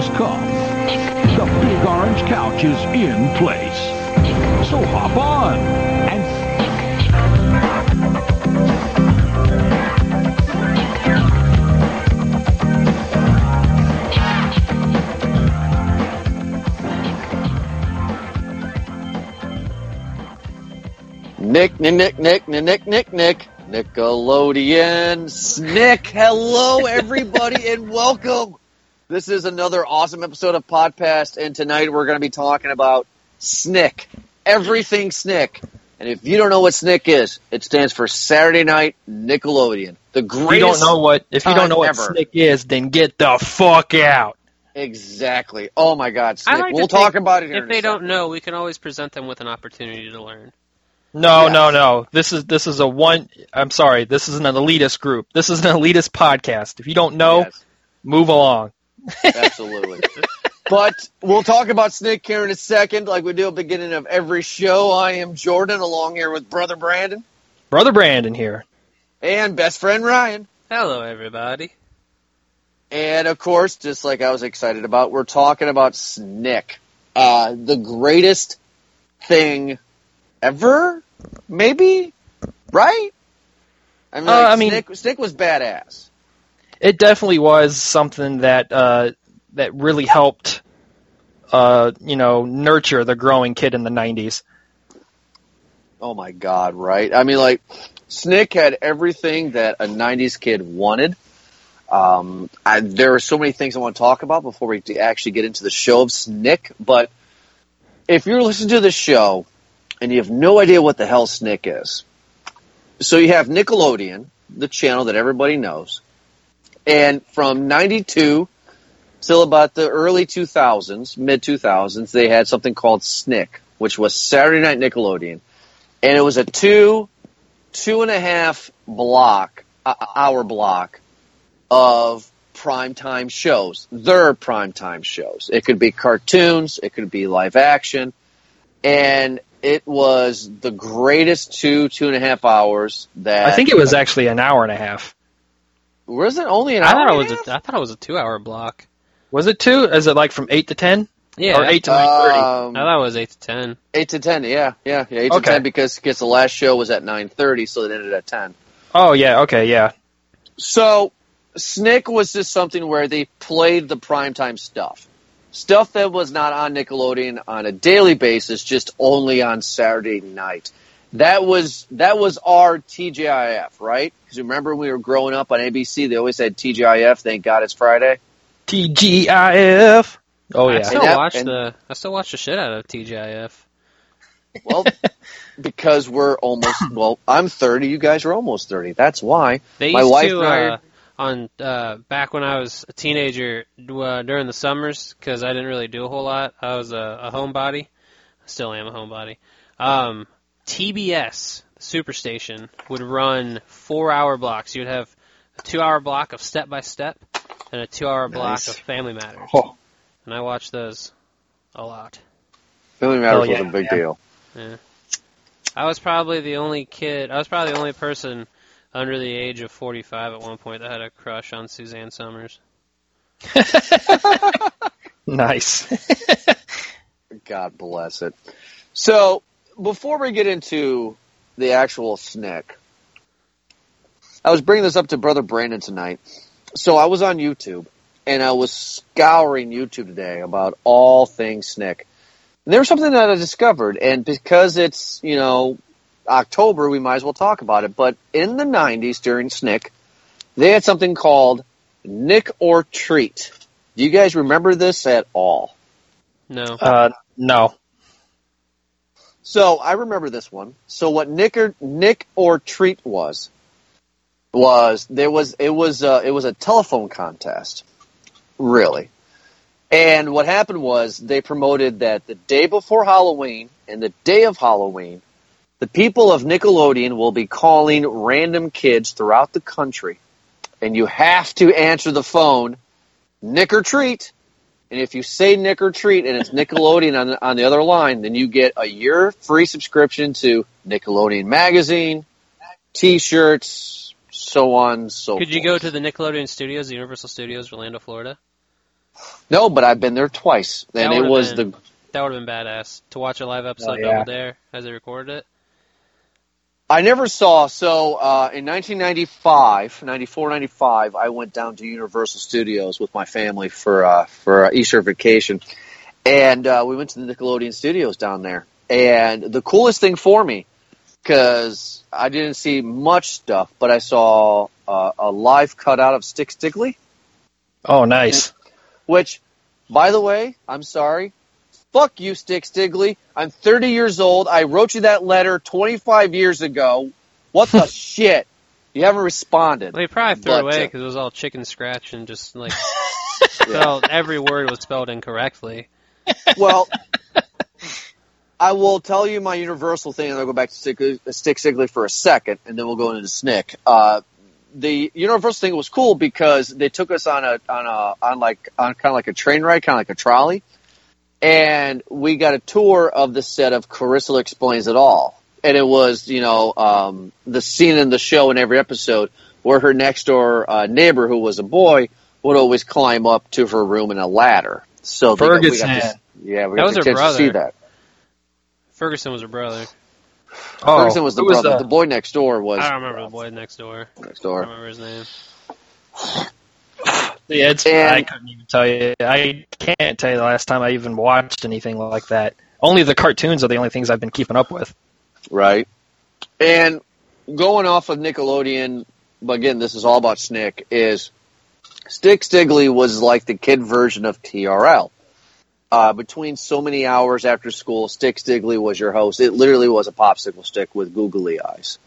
has come. The big orange couch is in place. So hop on and... Nick, Nick, Nick, Nick, Nick, Nick, Nick. Nickelodeon Snick. Hello, everybody, and welcome this is another awesome episode of Podcast, and tonight we're going to be talking about Snick, everything Snick. And if you don't know what Snick is, it stands for Saturday Night Nickelodeon. The If greatest. you don't know what if you don't know what ever. Snick is, then get the fuck out. Exactly. Oh my God, Snick. Like we'll talk think about it here. If in a they don't second. know, we can always present them with an opportunity to learn. No, Yes. no, no. This is this is a one. I'm sorry. This is an elitist group. This is an elitist podcast. If you don't know, Yes. move along. Absolutely. but we'll talk about Snick here in a second, like we do at the beginning of every show. I am Jordan, along here with brother Brandon Brother Brandon here. and best friend Ryan. Hello, everybody. And of course, just like I was excited about, we're talking about Snick, uh, the greatest thing ever, maybe, right? I mean, Uh, like, I mean- Snick, Snick was badass. It definitely was something that uh, that really helped, uh, you know, nurture the growing kid in the '90s. Oh my god, right? I mean, like, Snick had everything that a '90s kid wanted. Um, I, there are so many things I want to talk about before we actually get into the show of Snick. But if you're listening to the show and you have no idea what the hell Snick is, so you have Nickelodeon, the channel that everybody knows, and from '92 till about the early 2000s, mid 2000s, they had something called Snick, which was Saturday Night Nickelodeon and it was a two, two and a half block, uh, hour block of primetime shows. Their primetime shows. It could be cartoons, it could be live action, and it was the greatest two, two and a half hours that. I think it was actually an hour and a half. Was it only an I hour? thought it was a a, half? I thought it was a two-hour block. Was it two? Is it like from eight to ten Yeah, or eight to nine thirty? Um, I thought it was eight to ten. eight to ten, yeah, yeah, yeah, eight Okay. to ten because because the last show was at nine thirty, so it ended at ten. Oh yeah. Okay. Yeah. So, Snick was just something where they played the primetime stuff. Stuff that was not on Nickelodeon on a daily basis, just only on Saturday night. That was that was our TGIF, right? Because remember when we were growing up on ABC, they always said TGIF. Thank God it's Friday. TGIF. Oh yeah, I still that- watch and- the I still watch the shit out of TGIF. Well, because we're almost well, I'm 30. You guys are almost 30. That's why. They My used wife to and I uh, on uh, back when I was a teenager uh, during the summers because I didn't really do a whole lot. I was a, a homebody. I still am a homebody. Um, TBS, the Superstation, would run four-hour blocks. You'd have a two-hour block of Step by Step and a two-hour block Nice. of Family Matters. Oh. And I watched those a lot. Family Matters Hell yeah, was a big man. deal. I was probably the only kid. I was probably the only person under the age of 45 at one point that had a crush on Suzanne Somers. Nice. God bless it. So, before we get into the actual Snick, I was bringing this up to Brother Brandon tonight. So, I was on YouTube, and I was scouring YouTube today about all things Snick. And there was something that I discovered, and because it's, you know, October, we might as well talk about it. But in the 90s, during Snick, they had something called Nick or Treat. Do you guys remember this at all? No. Uh, no. So I remember this one. So what Nick or Nick or Treat was was there was it was uh, it was a telephone contest, really. And what happened was they promoted that the day before Halloween and the day of Halloween, the people of Nickelodeon will be calling random kids throughout the country, and you have to answer the phone, Nick or Treat. And if you say Nick or Treat and it's Nickelodeon on the, on the other line, then you get a year free subscription to Nickelodeon magazine, T-shirts, so on, so forth. Could you forth. go to the Nickelodeon Studios, the Universal Studios, Orlando, Florida? No, but I've been there twice, That and it was been- the That would have been badass to watch a live episode Oh, yeah. Double Dare as they recorded it. I never saw. So uh, in 1995, 94, 95, I went down to Universal Studios with my family for uh, for uh, Easter vacation, and uh, we went to the Nickelodeon studios down there. And the coolest thing for me, because I didn't see much stuff, but I saw uh, a live cutout of Stick Stickly. Oh, nice. Which, by the way, I'm sorry. Fuck you, Stick Stickly. I'm 30 years old. I wrote you that letter 25 years ago. What the shit? You haven't responded. Well, he probably threw But, it away uh, because it was all chicken scratch and just like spelled every word was spelled incorrectly. Well, I will tell you my universal thing, and I'll go back to Stick, Stick Stickly for a second, and then we'll go into Snick. Uh, the universal thing was cool because they took us on a on a on like on kind of like a train ride, kind of like a trolley, and we got a tour of the set of Clarissa Explains It All, and it was you know um, the scene in the show in every episode where her next door uh, neighbor, who was a boy, would always climb up to her room in a ladder. So they got- we got to- Ferguson. yeah, we That got was the her chance to see brother. that. Ferguson was her brother. Oh, Ferguson was the who was brother. the- The boy next door was I don't remember the boy next door. next I door. don't remember his name. Yeah, it's, And- I couldn't even tell you. I can't tell you the last time I even watched anything like that. Only the cartoons are the only things I've been keeping up with. Right. And going off of Nickelodeon, but again, this is all about Snick, is Stick Stickly was like the kid version of TRL. Uh, between so many hours after school, Stick Stickly was your host. It literally was a popsicle stick with googly eyes.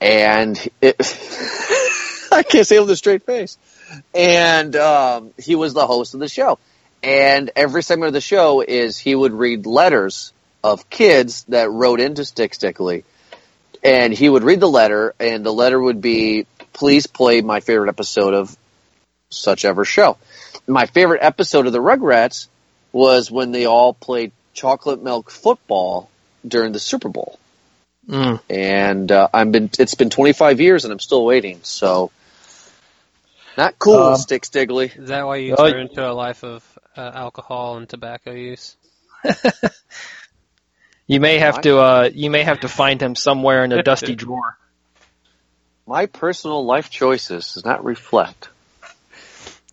And it, I can't say it with a straight face. And um, he was the host of the show. And every segment of the show is he would read letters of kids that wrote into Stick Stickly. And he would read the letter, and the letter would be, please play my favorite episode of such ever show. My favorite episode of the Rugrats was when they all played chocolate milk football during the Super Bowl. Mm. And uh, I'm been it's been 25 years and I'm still waiting. So not cool, Um, Stick Stickly. Is that why you Oh, turned into a life of uh, alcohol and tobacco use? You may have to. Uh, you may have to find him somewhere in a dusty drawer. My personal life choices does not reflect.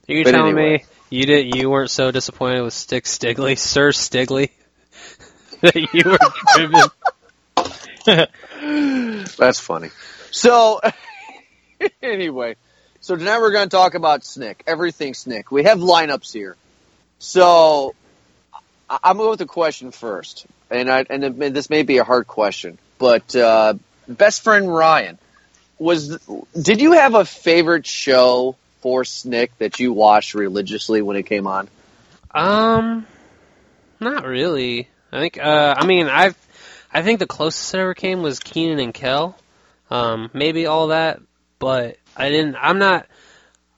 Are you But telling anyway. me you did you weren't so disappointed with Stick Stickly, Sir Stickly, that you were driven? That's funny. So, anyway, so tonight we're going to talk about Snick, everything Snick. We have lineups here. So, I'm going with the question first, and I and this may be a hard question, but uh, best friend Ryan was. Did you have a favorite show for Snick that you watched religiously when it came on? Um, not really. I think. Uh, I mean, I've. I think the closest I ever came was Kenan and Kel. Um, maybe all that, but I didn't. I'm not.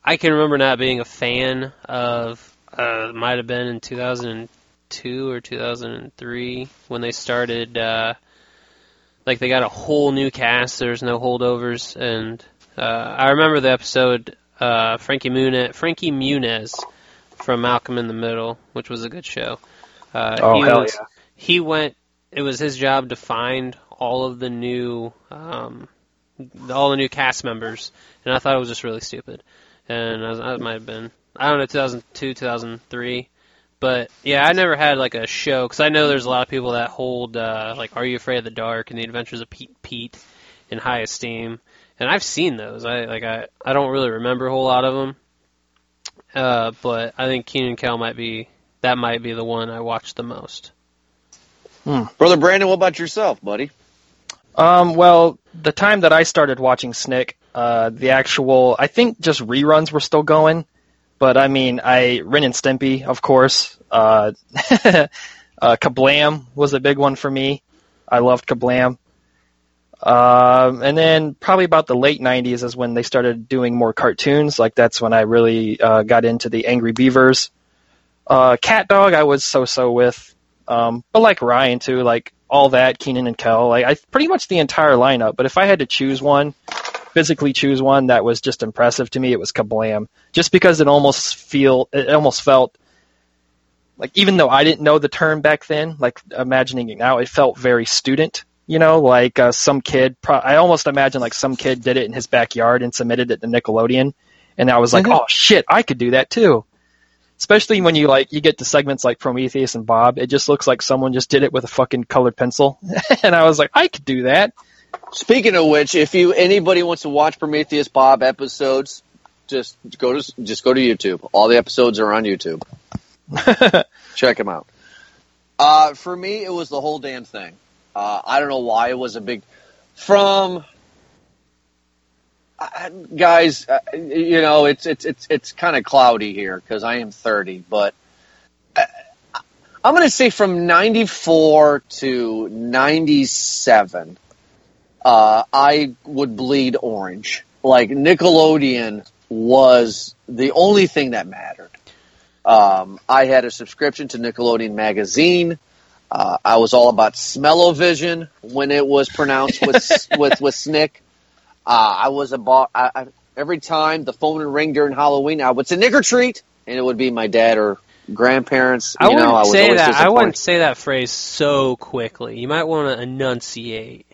I can remember not being a fan of. Uh, might have been in 2002 or 2003 when they started. Uh, like they got a whole new cast. There's no holdovers, and uh, I remember the episode. Uh, Frankie Muniz, Frankie Muniz from Malcolm in the Middle, which was a good show. Uh, Oh, he hell was, yeah. He went. It was his job to find all of the new, um, all the new cast members, and I thought it was just really stupid. And I, I might have been, I don't know, 2002, 2003. But yeah, I never had like a show because I know there's a lot of people that hold uh, like Are You Afraid of the Dark and The Adventures of Pete Pete in high esteem, and I've seen those. I like I I don't really remember a whole lot of them, uh, but I think Kenan Kel might be that might be the one I watched the most. Brother Brandon, what about yourself, buddy? Um, well, the time that I started watching Snick, uh, the actual, I think just reruns were still going, but I mean, I Ren and Stimpy, of course. Uh, uh, Kablam was a big one for me. I loved Kablam. Um, and then probably about the late '90s is when they started doing more cartoons. Like that's when I really uh, got into the Angry Beavers. Uh, Cat Dog, I was so-so with, um, but like Ryan too, like all that Kenan and Kel, like I pretty much the entire lineup. But if I had to choose one, physically choose one that was just impressive to me, it was Kablam. Just because it almost feel it almost felt like even though I didn't know the term back then, like imagining it now, it felt very student. You know, like uh, some kid. Pro- I almost imagine like some kid did it in his backyard and submitted it to Nickelodeon, and I was like, Mhm. oh shit, I could do that too. Especially when you like you get to segments like Prometheus and Bob, it just looks like someone just did it with a fucking colored pencil, and I was like, I could do that. Speaking of which, if you anybody wants to watch Prometheus Bob episodes, just go to just go to YouTube. All the episodes are on YouTube. Check them out. Uh, for me, it was the whole damn thing. Uh, I don't know why it was a big. From guys, uh, you know, it's it's it's it's kind of cloudy here because I am thirty, but uh, I'm going to say from '94 to '97 uh, I would bleed orange. Like Nickelodeon was the only thing that mattered. Um, I had a subscription to Nickelodeon magazine. Uh, I was all about Smell-O-Vision when it was pronounced with with with Snick. Uh, I was about I, I, every time the phone would ring during Halloween. I would say "Nick or treat," and it would be my dad or grandparents. I you wouldn't know, I was say that. I wouldn't say that phrase so quickly. You might want to enunciate.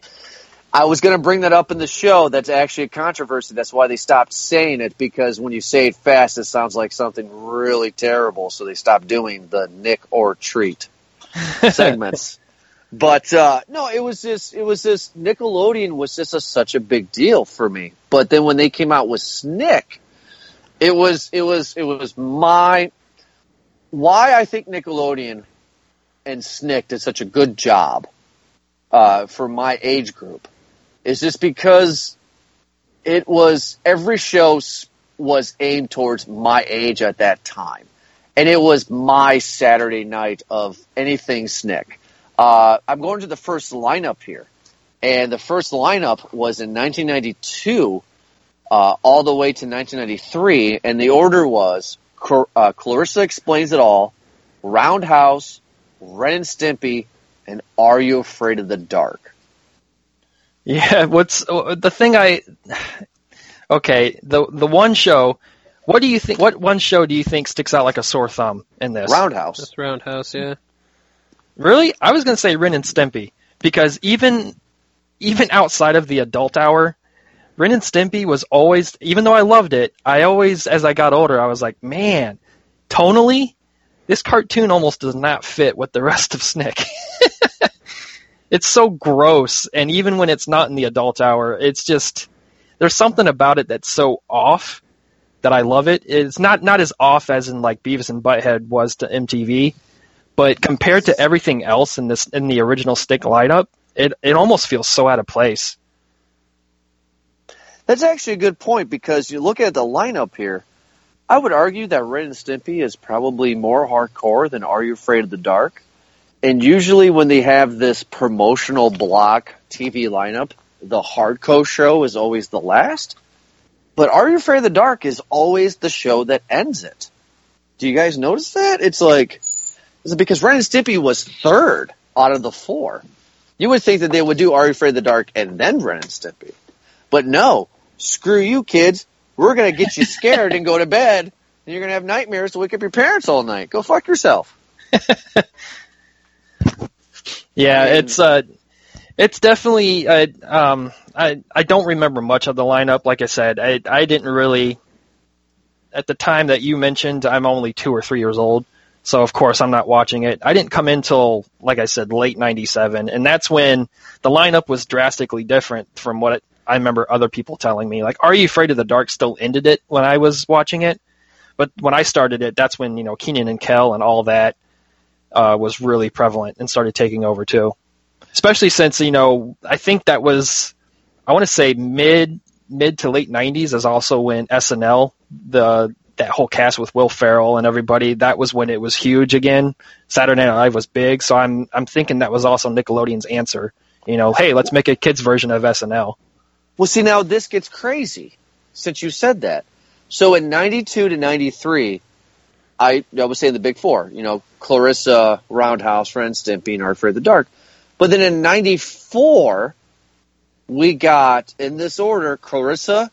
I was going to bring that up in the show. That's actually a controversy. That's why they stopped saying it because when you say it fast, it sounds like something really terrible. So they stopped doing the Nick or treat segments. But uh, no, it was just it was this Nickelodeon was just a, such a big deal for me. But then when they came out with Snick, it was it was it was my why I think Nickelodeon and Snick did such a good job uh, for my age group is just because it was every show was aimed towards my age at that time, and it was my Saturday night of anything Snick. Uh, I'm going to the first lineup here, and the first lineup was in 1992, uh, all the way to 1993, and the order was Cor- uh, Clarissa explains it all, Roundhouse, Ren and Stimpy, and Are You Afraid of the Dark? Yeah, what's uh, the thing I Okay, the the one show what do you think what one show do you think sticks out like a sore thumb in this? Roundhouse. That's Roundhouse, yeah. Really? I was going to say Ren and Stimpy because even even outside of the adult hour, Ren and Stimpy was always even though I loved it, I always as I got older I was like, "Man, tonally this cartoon almost does not fit with the rest of Snick." it's so gross and even when it's not in the adult hour, it's just there's something about it that's so off that I love it. It's not not as off as in like Beavis and Butthead was to MTV, but compared to everything else in this in the original Stick lineup, it it almost feels so out of place. That's actually a good point because you look at the lineup here. I would argue that Ren and Stimpy is probably more hardcore than Are You Afraid of the Dark? And usually when they have this promotional block TV lineup, the hardcore show is always the last. But Are You Afraid of the Dark is always the show that ends it. Do you guys notice that? It's like, is because Ren and Stimpy was third out of the four? You would think that they would do Are You Afraid of the Dark and then Ren and Stimpy. But no, screw you kids. We're going to get you scared and go to bed, and you're going to have nightmares to wake up your parents all night. Go fuck yourself. Yeah, I mean- it's uh, it's definitely. Uh, um, I I don't remember much of the lineup. Like I said, I I didn't really. At the time that you mentioned, I'm only two or three years old, so of course I'm not watching it. I didn't come in till, like I said, late '97, and that's when the lineup was drastically different from what it, I remember other people telling me. Like, Are You Afraid of the Dark still ended it when I was watching it, but when I started it, that's when you know Kenan and Kel and all that uh, was really prevalent and started taking over too. Especially since you know, I think that was, I want to say mid mid to late '90s is also when SNL the that whole cast with Will Ferrell and everybody that was when it was huge again. Saturday Night Live was big, so I'm I'm thinking that was also Nickelodeon's answer. You know, hey, let's make a kids version of SNL. Well, see, now this gets crazy since you said that. So in 92 to 93, I, I was saying the big four, you know, Clarissa, Roundhouse, Ren, Stimpy, and for the Dark. But then in 94, we got in this order Clarissa,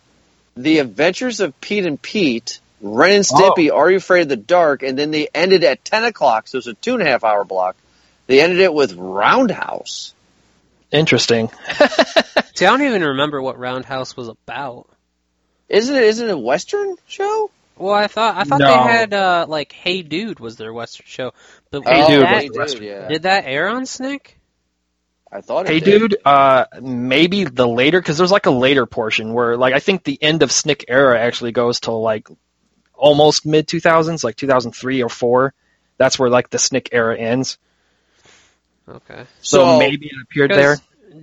The Adventures of Pete and Pete, Ren and Stimpy, Are You Afraid of the Dark, and then they ended at 10 o'clock, so it's a two and a half hour block. They ended it with Roundhouse. Interesting. See, I don't even remember what Roundhouse was about. Isn't it? Isn't it a Western show? Well, I thought I thought No. they had uh, like Hey Dude was their Western show, but Hey did Dude that, was the Western. yeah. did that air on Snick? I thought it Hey, did. dude. Uh, maybe the later because there's like a later portion where like I think the end of Snick era actually goes till like almost mid 2000s, like 2003 or four. That's where like the Snick era ends. Okay. So, So- maybe it appeared there.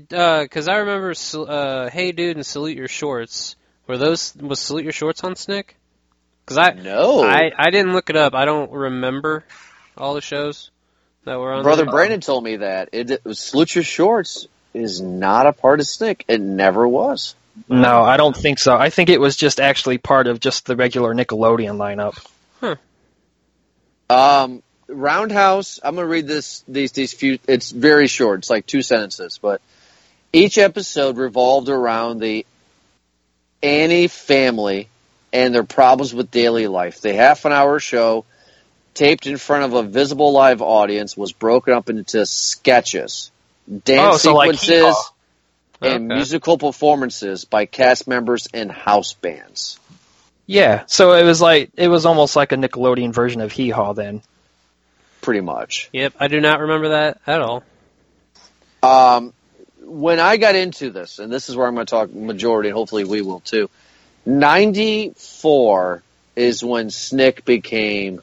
Because I remember uh, Hey Dude and Salute Your Shorts. Were those was Salute Your Shorts on Snick? Because I No. I I didn't look it up. I don't remember all the shows that were on. Brother there. Brandon told me that it, it was Salute Your Shorts is not a part of Snick. It never was. No, I don't think so. I think it was just actually part of just the regular Nickelodeon lineup. Um, Roundhouse. I'm gonna read this. These these few. It's very short. It's like two sentences, but each episode revolved around the Annie family and their problems with daily life. The half an hour show, taped in front of a visible live audience, was broken up into sketches, dance Oh, so sequences, Hee-Haw. And Okay. musical performances by cast members and house bands. Yeah, so it was like it was almost like a Nickelodeon version of Hee Haw then. Pretty much. Yep, I do not remember that at all. Um, when I got into this, and this is where I'm going to talk majority, and hopefully we will too. 94 is when Snick became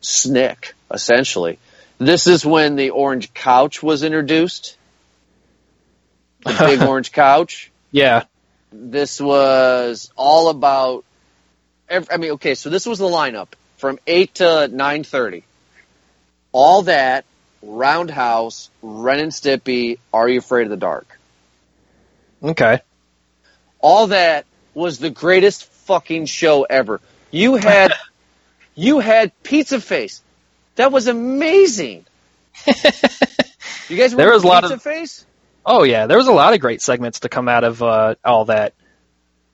Snick, essentially. This is when the orange couch was introduced. The big orange couch. Yeah, This was all about. I mean, okay, so this was the lineup from eight to 9:30. All that, Roundhouse, Ren and Stimpy, Are You Afraid of the Dark? okay. all that was the greatest fucking show ever. You had you had Pizza Face. That was amazing. You guys remember There was a lot Pizza of- Face? Oh yeah, there was a lot of great segments to come out of uh, all that.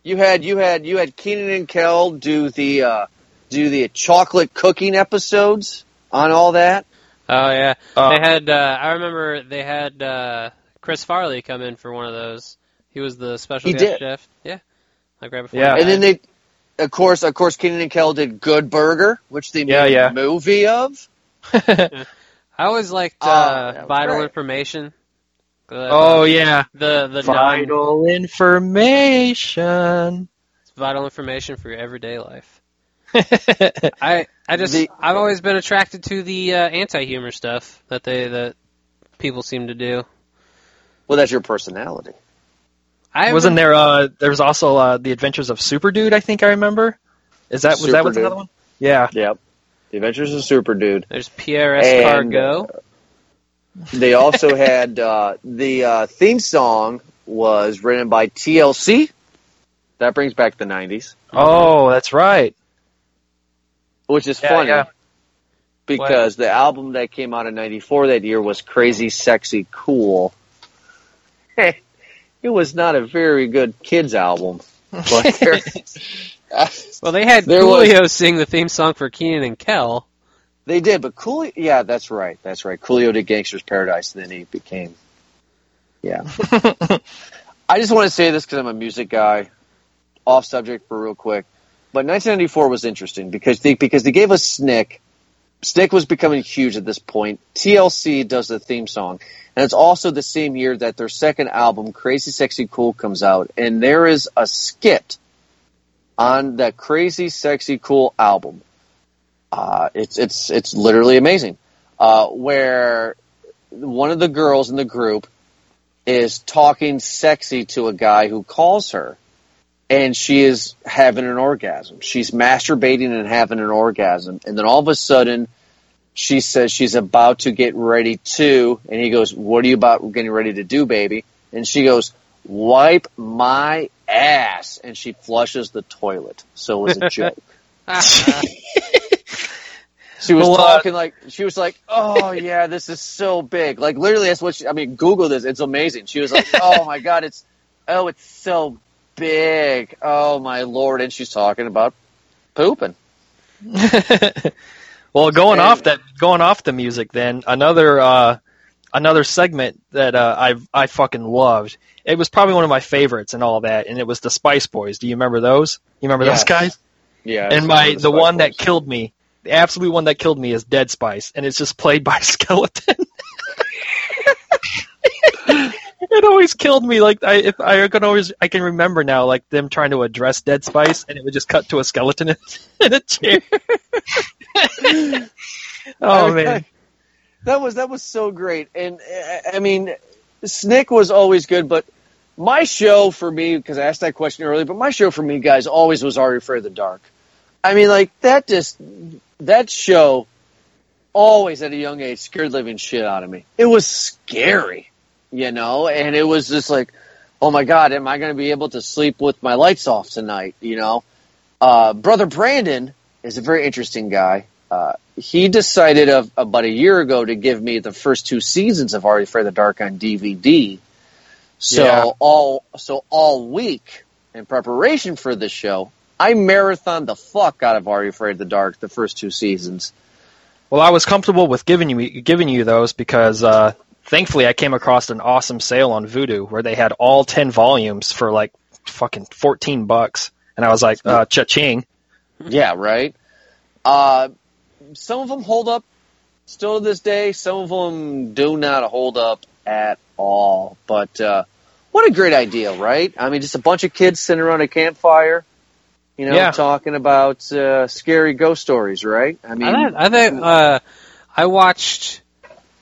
You had you had you had Kenan and Kel do the uh, do the chocolate cooking episodes on all that. Oh yeah, Uh, they had. Uh, I remember they had uh, Chris Farley come in for one of those. He was the special He guest did. chef. Yeah, like right before. Yeah. And then they of course of course Kenan and Kel did Good Burger, which they made Yeah, yeah. a movie of. I always liked Oh, uh, Vital great. Information. Uh, oh yeah, the the non vital information. vital information for your everyday life. I I just The- I've always been attracted to the uh, anti-humor stuff that they that people seem to do. Well, that's your personality. I Wasn't there? Uh, there was also uh, the Adventures of Super Dude. I think I remember. Is that was Super that what's Dude. another one? Yeah. Yep. The Adventures of Super Dude. There's Pierre And, Escargot. They also had uh, the uh, theme song was written by TLC. That brings back the '90s, Oh, that's right. which is Yeah, funny yeah. because the album that came out in '94 that year was "Crazy, Sexy, Cool." it was not a very good kids album, but there, Well, they had There was- sing the theme song for Kenan and Kel. They did. But Coolio, yeah, that's right, that's right. Coolio did "Gangster's Paradise," then he became, yeah. I just want to say this because I'm a music guy. Off subject for real quick, but 1994 was interesting because they because they gave us Snick. Snick was becoming huge at this point. TLC does the theme song, and it's also the same year that their second album, Crazy Sexy Cool, comes out, and there is a skit on that Crazy Sexy Cool album. Uh, it's it's it's literally amazing, uh, where one of the girls in the group is talking sexy to a guy who calls her and she is having an orgasm. She's masturbating and having an orgasm. And then all of a sudden, she says she's about to get ready to, and he goes, What are you about getting ready to do, baby? And she goes, Wipe my ass. And she flushes the toilet. So it was a joke. She was talking like she was like, "Oh yeah, this is so big." Like literally, that's what she. I mean, Google this; it's amazing. She was like, "Oh my god, it's oh, it's so big. Oh my lord!" And she's talking about pooping. well, going And- off that, going off the music, then another uh, another segment that uh, I I fucking loved. It was probably one of my favorites and all that, and it was the Spice Boys. Do you remember those? You remember Yes. those guys? Yeah, and my the one that killed me, the absolute one that killed me is Dead Spice, and it's just played by Skeleton. it always killed me. Like I, if I can always, I can remember now, like them trying to address Dead Spice, and it would just cut to a skeleton in, in a chair. oh man, that was that was so great. And I mean, Snick was always good, but my show for me, because I asked that question earlier, but my show for me, guys, always was Are You Afraid of the Dark? I mean, like that just that show always at a young age scared living shit out of me. It was scary, you know, and it was just like, oh my god, am I going to be able to sleep with my lights off tonight? You know, uh, brother Brandon is a very interesting guy. Uh, he decided of, about a year ago to give me the first two seasons of Are You Afraid of the Dark on DVD. So Yeah. all so all week in preparation for this show, I marathoned the fuck out of Are You Afraid of the Dark the first two seasons. Well, I was comfortable with giving you giving you those because uh, thankfully I came across an awesome sale on Vudu where they had all ten volumes for like fucking fourteen bucks, and I was like, uh, cha-ching. Yeah, right. Uh, some of them hold up still to this day. Some of them do not hold up at all. But uh, what a great idea, right? I mean, just a bunch of kids sitting around a campfire, you know, Yeah. talking about uh, scary ghost stories, right? I mean, I, think- I think uh, I watched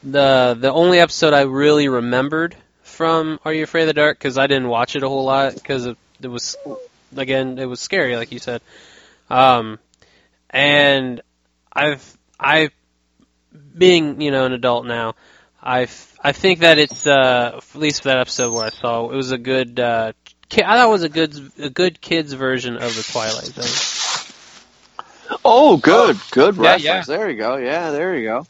the the only episode I really remembered from Are You Afraid of the Dark because I didn't watch it a whole lot because it, it was again it was scary like you said, um, and I've I being you know an adult now. I I think that it's uh, at least for that episode where I saw it was a good uh, I thought it was a good a good kids version of the Twilight Zone. oh, good, good Yeah, reference. yeah. There you go. Yeah, there you go.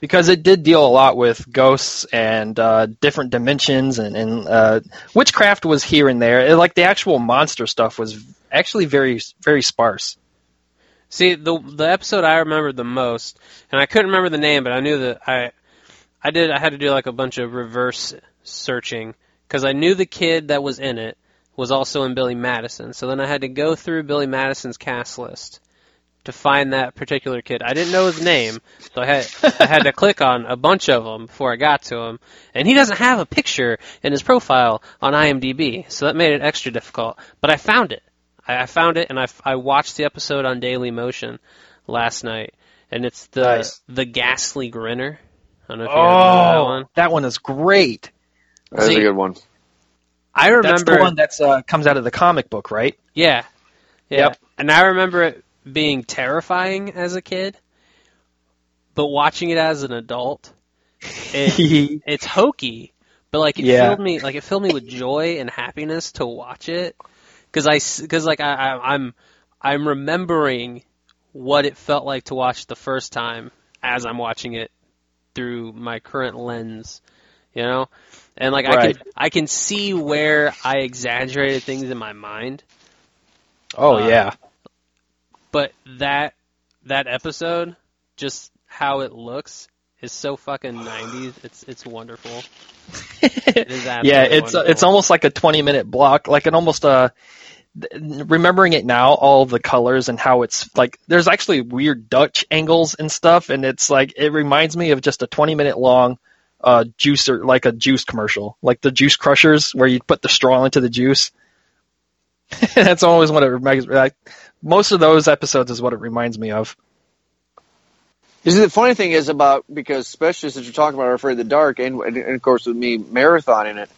because it did deal a lot with ghosts and uh, different dimensions and, and uh, witchcraft was here and there. It- like the actual monster stuff was actually very very sparse. See, the the episode I remembered the most, and I couldn't remember the name, but I knew that I I did I had to do like a bunch of reverse searching because I knew the kid that was in it was also in Billy Madison. So then I had to go through Billy Madison's cast list to find that particular kid. I didn't know his name, so I had I had to click on a bunch of them before I got to him. And he doesn't have a picture in his profile on IMDb, so that made it extra difficult. But I found it. I, I found it, and I, I watched the episode on Daily Motion last night, and it's the Nice. the ghastly grinner. I don't know if you remember that oh, one. Oh, that one is great. That's See, a good one. I remember That's the one that's uh, comes out of the comic book, right? Yeah. Yeah. Yep. And I remember it being terrifying as a kid, but watching it as an adult, it, it's hokey, but like it Yeah. filled me like it filled me with joy and happiness to watch it because I because like I, I I'm I'm remembering what it felt like to watch the first time as I'm watching it through my current lens, you know, and like I can I can see where I exaggerated things in my mind Oh Uh, yeah. but that that episode, just how it looks, is so fucking nineties. It's it's wonderful. It is yeah, it's uh, wonderful. it's almost like a 20 minute block, like an almost a. remembering it now, all the colors and how it's like there's actually weird Dutch angles and stuff and it's like it reminds me of just a 20 minute long uh juicer like a juice commercial, like the juice crushers where you put the straw into the juice. That's always what it reminds me. Like, most of those episodes is what it reminds me of. You see, the funny thing is about because especially since you're talking about Afraid of the Dark, and, and, and of course with me marathoning it,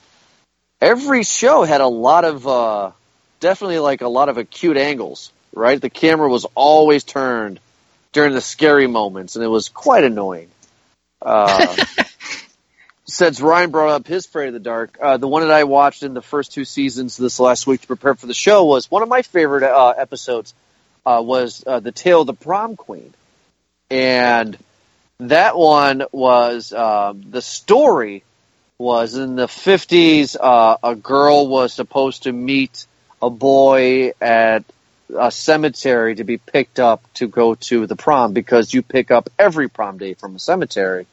every show had a lot of uh, definitely like a lot of acute angles. Right, the camera was always turned during the scary moments, and it was quite annoying. Uh, since Ryan brought up his Afraid of the Dark, uh, the one that I watched in the first two seasons this last week to prepare for the show was one of my favorite uh, episodes. Uh, was uh, the Tale of the Prom Queen and that one was um, the story was in the 50s uh, a girl was supposed to meet a boy at a cemetery to be picked up to go to the prom because you pick up every prom day from a cemetery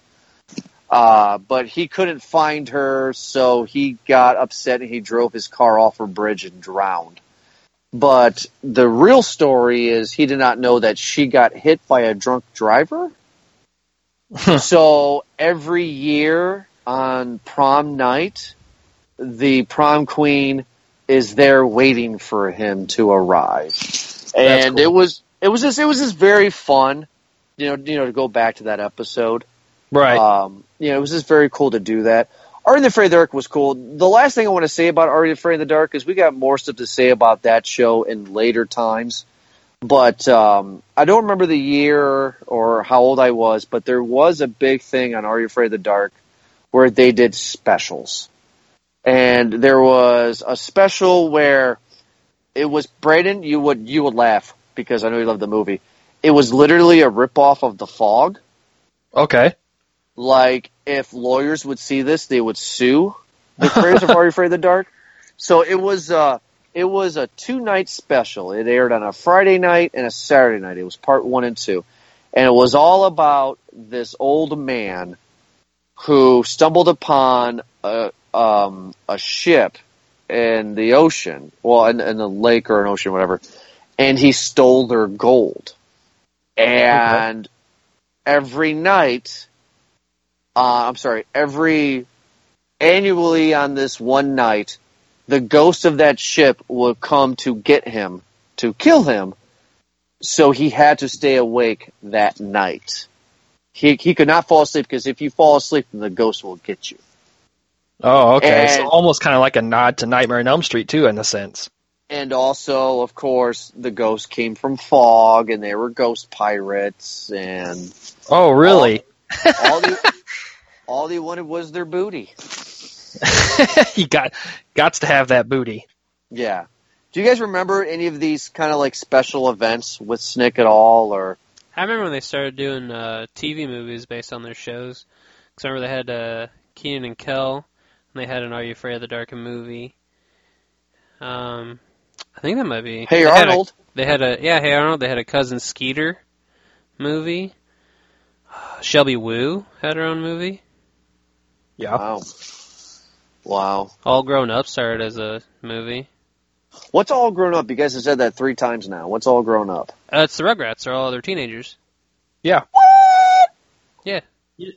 uh, but he couldn't find her so he got upset and he drove his car off a bridge and drowned but the real story is he did not know that she got hit by a drunk driver so every year on prom night, the prom queen is there waiting for him to arrive, and cool. it was it was just it was just very fun, you know, you know to go back to that episode. Right. Um, you know, it was just very cool to do that. Ari and the Afraid of the Dark was cool. The last thing I want to say about Ari and the Afraid of the Dark is we got more stuff to say about that show in later times. But um, I don't remember the year or how old I was, but there was a big thing on Are You Afraid of the Dark where they did specials. And there was a special where it was Braden, you would you would laugh because I know you love the movie. It was literally a ripoff of The Fog. okay. Like if lawyers would see this, they would sue the creators of Are You Afraid of the Dark. So it was uh it was a two night special. It aired on a Friday night and a Saturday night. It was part one and two. And it was all about this old man who stumbled upon a um, a ship in the ocean, well, in, in the lake or an ocean, whatever, and he stole their gold. And every night, uh, I'm sorry, every annually on this one night, the ghost of that ship would come to get him, to kill him. So he had to stay awake that night. He he could not fall asleep because if you fall asleep, then the ghost will get you. Oh, okay. so almost kind of like a nod to Nightmare on Elm Street too, in a sense. And also, of course, the ghost came from Fog, and they were ghost pirates, and Oh, really? all they all they wanted was their booty. he got got to have that booty. Yeah. Do you guys remember any of these kind of like special events with Snick at all, or I remember when they started doing uh, TV movies based on their shows. Because I remember they had uh, Kenan and Kel, and they had an Are You Afraid of the Dark movie. Um, I think that might be. Hey they had a- Arnold? they had a yeah, Hey Arnold. They had a cousin Skeeter movie. Shelby Woo had her own movie. Yeah. Wow. Wow. All Grown Up started as a movie. What's all grown up? You guys have said that three times now. What's all grown up? Uh, it's the Rugrats. They're all they're teenagers. Yeah. What? Yeah.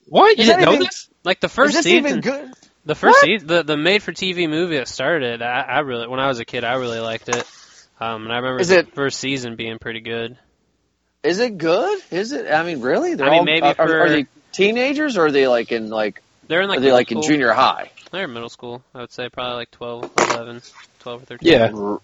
What? You Is didn't that know even- this? Like the Is first this season. even good? The first What? season, the the made for TV movie that started, it, I, I really when I was a kid, I really liked it. Um, and I remember Is the it- first season being pretty good. Is it good? Is it? I mean, really? They're I mean, all, maybe are, are they teenagers or are they like in like They're in like are they middle like in junior high? They're in middle school. I would say probably like 12, 11, 12 or thirteen. Yeah. R-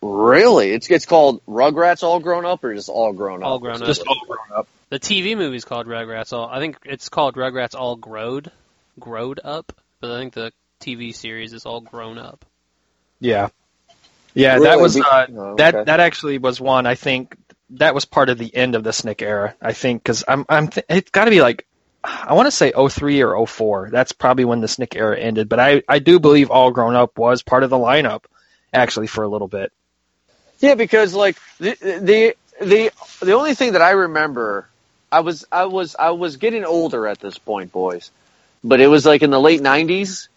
really? It's it's called Rugrats All Grown Up or just All Grown Up? All Grown Up. Just all grown up. The TV movie's called Rugrats All. I think it's called Rugrats All Growed, Growed Up. But I think the TV series is all grown up. Yeah. Yeah, that was uh, Oh, okay. that that actually was one I think that was part of the end of the Snick era. I think cuz I'm I'm th- it's got to be like I want to say 03 or 04. That's probably when the Snick era ended, but I I do believe All Grown Up was part of the lineup actually for a little bit. Yeah, because like the the the the only thing that I remember, I was I was I was getting older at this point, boys, but it was like in the late '90s,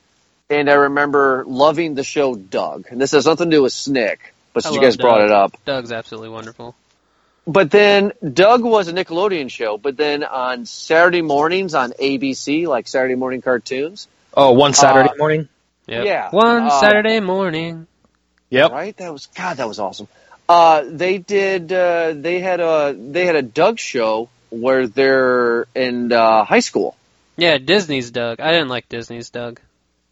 and I remember loving the show Doug, and this has nothing to do with Snick, but since you love guys brought it up, Doug's absolutely wonderful. But then Doug was a Nickelodeon show, but then on Saturday mornings on ABC, like Saturday morning cartoons, Oh, one Saturday Uh, morning. Yep. Yeah, One uh, Saturday morning. Yep. right? That was God, that was awesome. Uh, they did. Uh, they had a they had a Doug show where they're in uh, high school. Yeah, Disney's Doug. I didn't like Disney's Doug.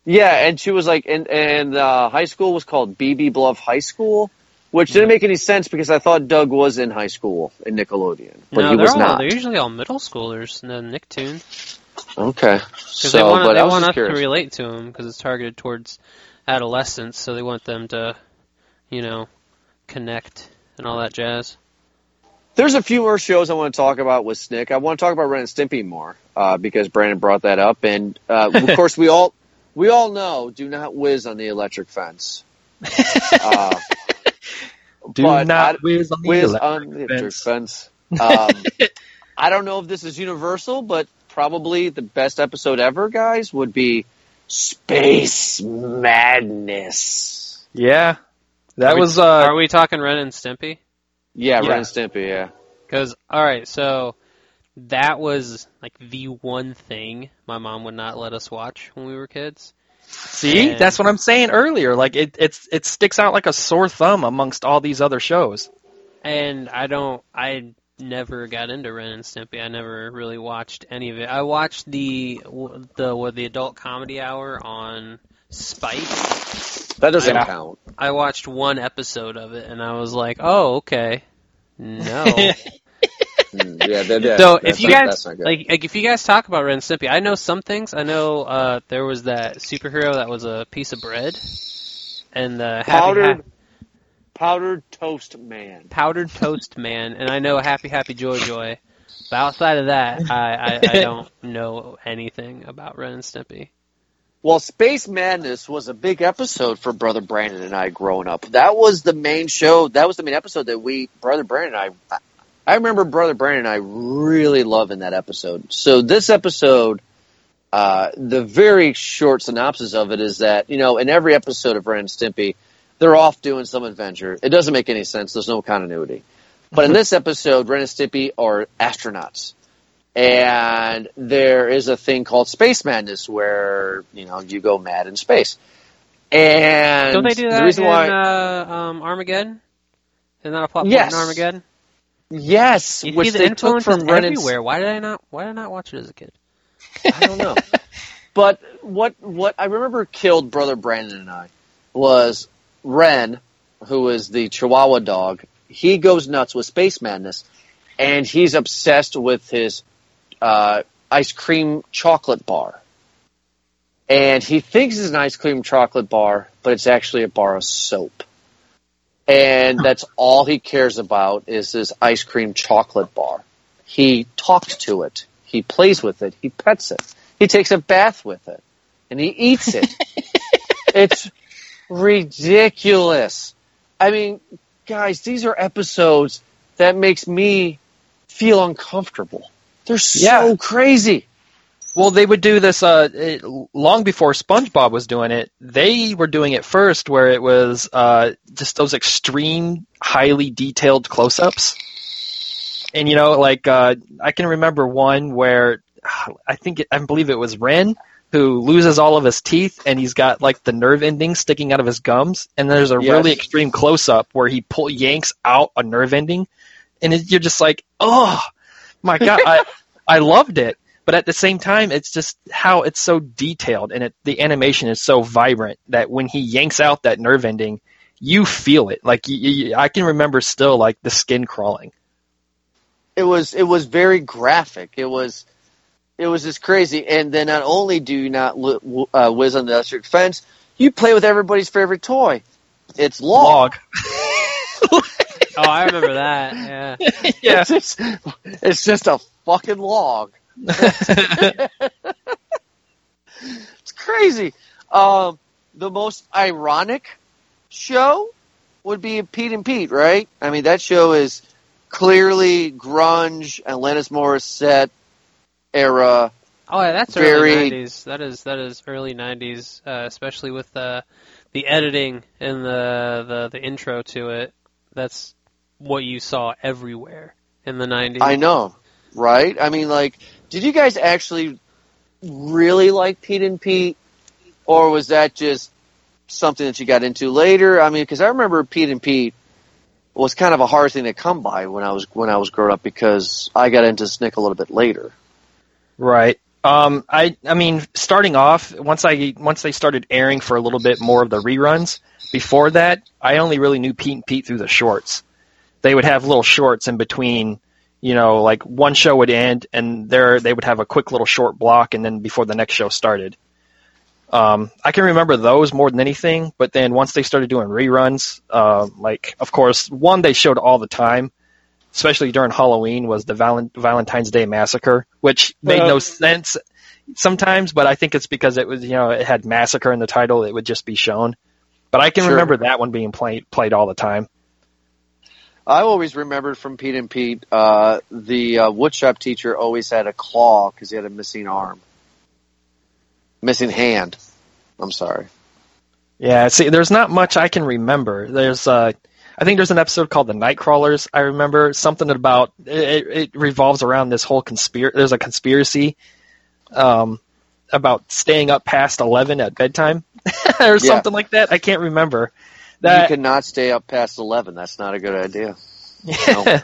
Yeah, and she was like, and and uh, high school was called Beebe Bluff High School, which didn't make any sense because I thought Doug was in high school in Nickelodeon, but no, he they're was all, not. They're usually all middle schoolers in the Nicktoon. Okay, so they want, but they I was want us to relate to them because it's targeted towards adolescents, so they want them to, you know, connect and all that jazz. There's a few more shows I want to talk about with Snick. I want to talk about Ren and Stimpy more uh, because Brandon brought that up, and uh, of course we all we all know do not whiz on the electric fence. Uh, Do but not I- whiz on the whiz electric on the fence. fence. Um, I don't know if this is universal, but probably the best episode ever, guys, would be Space Madness. Yeah, that Are we- was. Uh, Are we talking Ren and Stimpy? Yeah, Yeah. Ren and Stimpy. Yeah. Because all right, so that was like the one thing my mom would not let us watch when we were kids. See, and- that's what I'm saying earlier. Like it, it's it sticks out like a sore thumb amongst all these other shows. And I don't, I never got into Ren and Stimpy. I never really watched any of it. I watched the the what the adult comedy hour on Spike. That doesn't Yeah. count. I watched one episode of it, and I was like, oh okay, no. Mm, yeah, that, that, so if you guys that's not good. like, like if you guys talk about Ren and Stimpy, I know some things. I know uh, there was that superhero that was a piece of bread, and the happy powdered, ha- powdered toast man. powdered toast man, and I know Happy Happy Joy Joy. But outside of that, I, I, I don't know anything about Ren and Stimpy. Well, Space Madness was a big episode for Brother Brandon and I growing up. That was the main show. That was the main episode that we, Brother Brandon and I, I remember Brother Brandon and I really loving that episode. So this episode, uh, the very short synopsis of it is that, you know, in every episode of Ren and Stimpy, they're off doing some adventure. It doesn't make any sense. There's no continuity. But in this episode, Ren and Stimpy are astronauts. And there is a thing called space madness where, you know, you go mad in space. And Don't they do that the reason in why, uh, um, Armageddon? Isn't that a plot point Yes. in Armageddon? Yes, You which the they took influence from Ren and everywhere. Why did I not? Why did I not watch it as a kid? I don't know. but what what I remember killed brother Brandon and I was Ren, who is the Chihuahua dog. He goes nuts with space madness, and he's obsessed with his uh, ice cream chocolate bar. And he thinks it's an ice cream chocolate bar, but it's actually a bar of soap. And that's all he cares about is this ice cream chocolate bar. He talks to it. He plays with it. He pets it. He takes a bath with it. And he eats it. it's ridiculous. I mean, guys, these are episodes that makes me feel uncomfortable. They're so Yeah. crazy. Well, they would do this uh, it, long before SpongeBob was doing it. They were doing it first, where it was uh, just those extreme, highly detailed close-ups. And you know, like uh, I can remember one where I think it, I believe it was Ren who loses all of his teeth, and he's got like the nerve ending sticking out of his gums. And there's a Yes. really extreme close-up where he pull yanks out a nerve ending, and it, you're just like, oh my god, I I loved it but at the same time it's just how it's so detailed and it, the animation is so vibrant that when he yanks out that nerve ending you feel it like you, you, i can remember still like the skin crawling it was it was very graphic. It was it was just crazy. And then not only do you not li- uh, whiz on the electric fence, you play with everybody's favorite toy. It's log. log Oh, I remember that. Yeah. yeah It's just, it's just a fucking log. It's crazy. Um, the most ironic show would be Pete and Pete, right? I mean, that show is clearly grunge, and Alanis Morissette era. Oh, yeah, that's Very- early '90s. That is that is early '90s, uh, especially with the the editing and the, the the intro to it. That's what you saw everywhere in the '90s. I know, right? I mean, like, did you guys actually really like Pete and Pete, or was that just something that you got into later? I mean, because I remember Pete and Pete was kind of a hard thing to come by when I was when I was growing up because I got into Snick a little bit later. right um i i mean starting off once i once they started airing for a little bit more of the reruns before that i only really knew pete and pete through the shorts they would have little shorts in between you know like one show would end and there they would have a quick little short block and then before the next show started um, I can remember those more than anything, but then once they started doing reruns, uh, like of course one they showed all the time, especially during Halloween, was the Valen- Valentine's Day Massacre, which made Uh, no sense sometimes, but I think it's because it was you know it had massacre in the title. It would just be shown. But I can Sure. remember that one being played played all the time. I always remembered from Pete and Pete, uh, the uh, woodshop teacher always had a claw because he had a missing arm, missing hand. I'm sorry. Yeah, see, there's not much I can remember. There's, uh, I think there's an episode called the Nightcrawlers. I remember something about it. It revolves around this whole conspiracy. There's a conspiracy, um, about staying up past eleven at bedtime, or something like that. I can't remember. You That cannot stay up past eleven. That's not a good idea. No.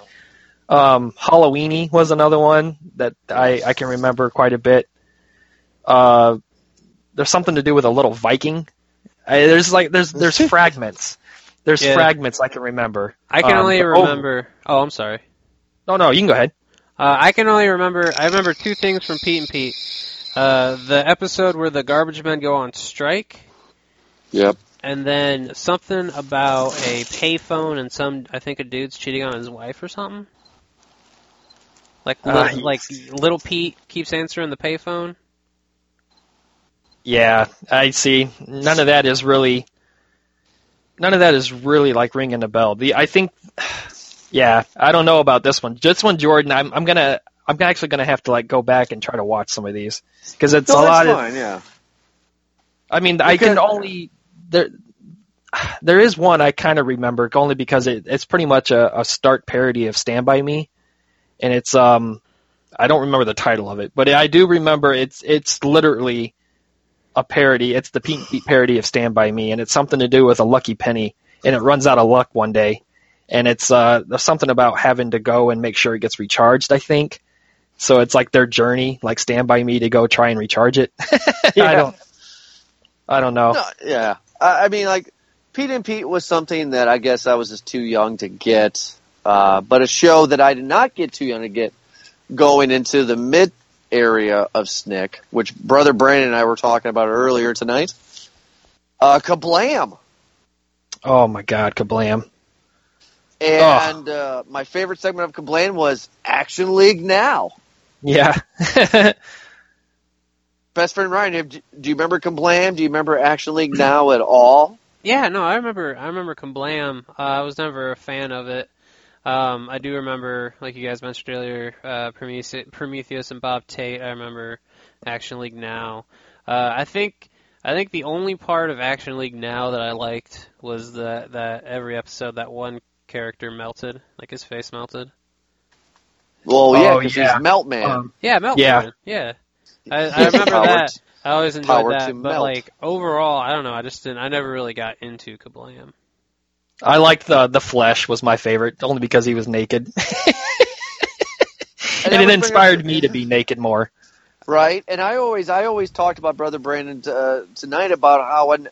um, Halloweenie was another one that I I can remember quite a bit. Uh, there's something to do with a little Viking. I, there's like there's there's fragments. There's Yeah. fragments I can remember. I can Um, only but- oh. remember. Oh, I'm sorry. No, no, you can go ahead. Uh, I can only remember. I remember two things from Pete and Pete. Uh, the episode where the garbage men go on strike, Yep. And then something about a payphone and some. I think a dude's cheating on his wife or something. Like, Uh, li- like little Pete keeps answering the payphone. Yeah, I see. None of that is really. None of that is really like ringing a bell. The I think, yeah, I don't know about this one. This one, Jordan. I'm I'm gonna I'm actually gonna have to like go back and try to watch some of these because it's No, a that's lot of. fine. Yeah. I mean, I can only there. There is one I kind of remember only because it, it's pretty much a, a start parody of Stand by Me, and it's um I don't remember the title of it, but I do remember it's it's literally a parody. It's the Pete Pete parody of Stand by Me, and it's something to do with a lucky penny, and it runs out of luck one day, and it's uh something about having to go and make sure it gets recharged. I think. So it's like their journey, like Stand by Me, to go try and recharge it. I don't. I don't know. No, yeah. I, I mean, like Pete and Pete was something that I guess I was just too young to get, uh, but a show that I did not get too young to get going into the mid area of Snick, which brother Brandon and I were talking about earlier tonight. Uh, Kablam. Oh my God, Kablam! And uh, my favorite segment of Kablam was Action League Now. Yeah, Best friend Ryan, have- do you remember Kablam? Do you remember Action League Now at all? Yeah, no, I remember. I remember Kablam. Uh, I was never a fan of it. Um, I do remember, like you guys mentioned earlier, uh, Prometheus, Prometheus and Bob Tate. I remember Action League Now. Uh, I think I think the only part of Action League Now that I liked was that that every episode that one character melted, like his face melted. Well, yeah, Oh, because yeah. he's Meltman. Um, Yeah, Meltman. Yeah. yeah. I, I remember Power that. to- I always enjoyed power that, to but melt. like overall, I don't know. I just didn't. I never really got into Kablam. I liked the the Flesh was my favorite only because he was naked, And and it inspired me to be naked more. right? And I always, I always talked about Brother Brandon uh, tonight about how, and,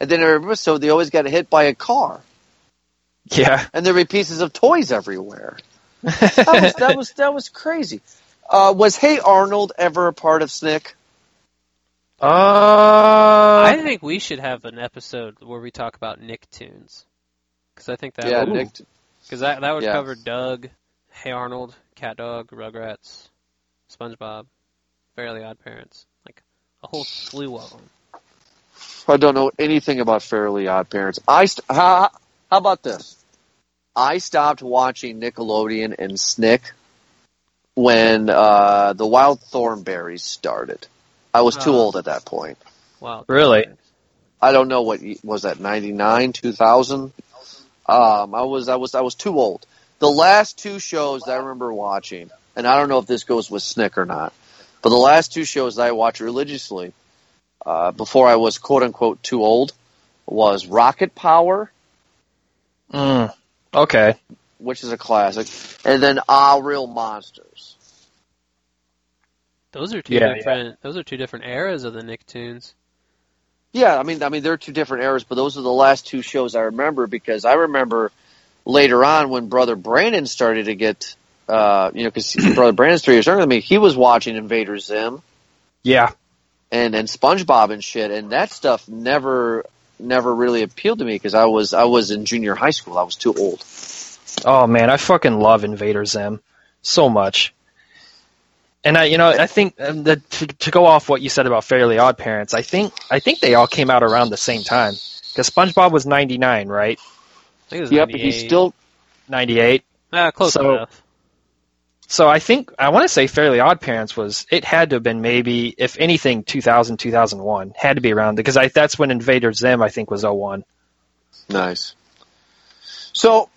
and then every episode they always got hit by a car, Yeah, and there were pieces of toys everywhere. That was that was that was crazy. Uh, was Hey Arnold ever a part of Snick? uh, I think we should have an episode where we talk about Nicktoons. Because I think that yeah, would, Nick. cause that, that would Yeah. cover Doug, Hey Arnold, Cat Dog, Rugrats, SpongeBob, Fairly Odd Parents. Like a whole slew of them. I don't know anything about Fairly Odd Parents. I st- how, how about this? I stopped watching Nickelodeon and Snick when uh, the Wild Thornberrys started. I was too Oh. old at that point. Wow. Really? I don't know what ye- was that ninety nine two thousand. Um, I was I was I was too old. The last two shows that I remember watching, and I don't know if this goes with Snick or not, but the last two shows that I watched religiously uh, before I was quote unquote too old was Rocket Power, Mm, okay. Which is a classic, and then Ah Real Monsters. Those are two Yeah, different. Those are two different eras of the Nicktoons. Yeah, I mean, I mean, they're two different eras, but those are the last two shows I remember because I remember later on when Brother Brandon started to get, uh, you know, because Brother Brandon's three years younger than me, he was watching Invader Zim Yeah. and and SpongeBob and shit, and that stuff never never really appealed to me because I was I was in junior high school, I was too old. Oh man, I fucking love Invader Zim so much. And I, you know, I think um, that to, to go off what you said about Fairly Odd Parents, I think I think they all came out around the same time because SpongeBob was ninety nine, right? I think it was Yep, he's still Ninety eight. ah, close so- enough. So I think I want to say Fairly Odd Parents was it had to have been maybe if anything 2000 2001 had to be around because I that's when Invader Zim I think was 01. Nice. So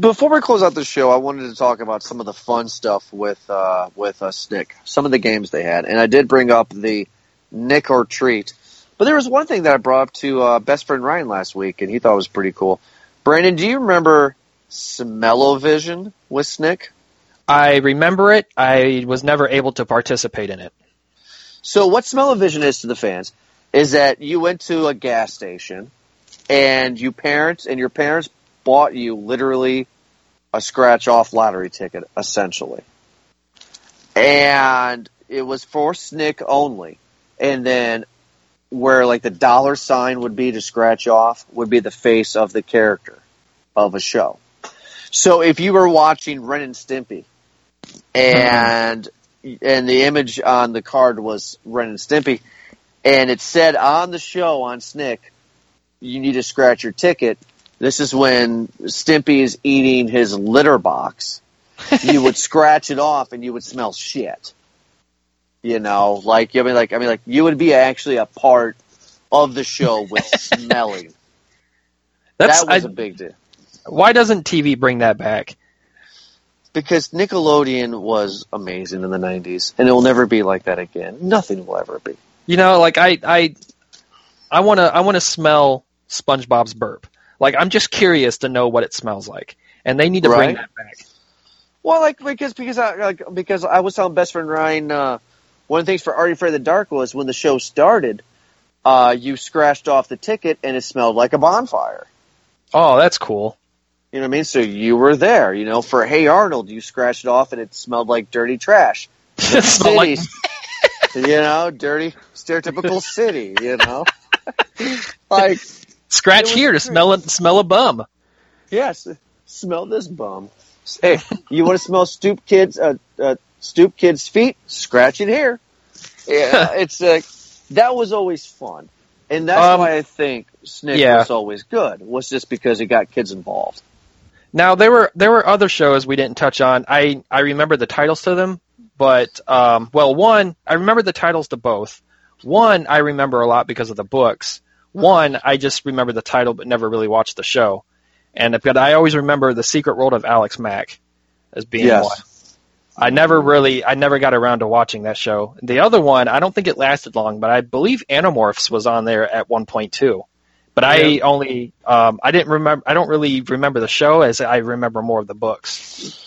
before we close out the show, I wanted to talk about some of the fun stuff with uh, with uh, Snick. Some of the games they had, and I did bring up the Nick or Treat. But there was one thing that I brought up to uh, best friend Ryan last week, and he thought was pretty cool. Brandon, do you remember Smellovision with Snick? I remember it. I was never able to participate in it. So what Smell-O-Vision is to the fans is that you went to a gas station and you parents and your parents bought you literally a scratch off lottery ticket, essentially. And it was for Snick only. And then where like the dollar sign would be to scratch off would be the face of the character of a show. So if you were watching Ren and Stimpy and and the image on the card was Ren and Stimpy, and it said on the show on Snick, you need to scratch your ticket. This is when Stimpy is eating his litter box. you would scratch it off, and you would smell shit. You know, like I mean, like I mean, like you would be actually a part of the show with smelling. That's that was I- a big deal why doesn't TV bring that back? because Nickelodeon was amazing in the '90s, and it will never be like that again. Nothing will ever be. You know, like I I I want to I want to smell SpongeBob's burp. Like I'm just curious to know what it smells like, and they need to bring that back. Well, like because because I like because I was telling best friend Ryan uh, one of the things for You Afraid of the Dark was when the show started, uh, you scratched off the ticket and it smelled like a bonfire. Oh, that's cool. You know what I mean? So you were there. You know, for Hey Arnold, you scratched it off and it smelled like dirty trash. It smelled like- you know, dirty stereotypical city. You know, like scratch here to smell a, smell a bum. Yes, smell this bum. Hey, you want to smell stoop kids? Uh, uh, stoop kids' feet? Scratch it here. Yeah, it's uh, that was always fun, and that's Um, why I think Snick yeah. was always good. Was just because it got kids involved. Now there were there were other shows we didn't touch on. I I remember the titles to them, but um, well, one I remember the titles to both. One I remember a lot because of the books. One I just remember the title but never really watched the show. And but I always remember the Secret World of Alex Mack as being Yes. one. I never really I never got around to watching that show. The other one I don't think it lasted long, but I believe Animorphs was on there at one point too. But I only um, I didn't remember I don't really remember the show as I remember more of the books.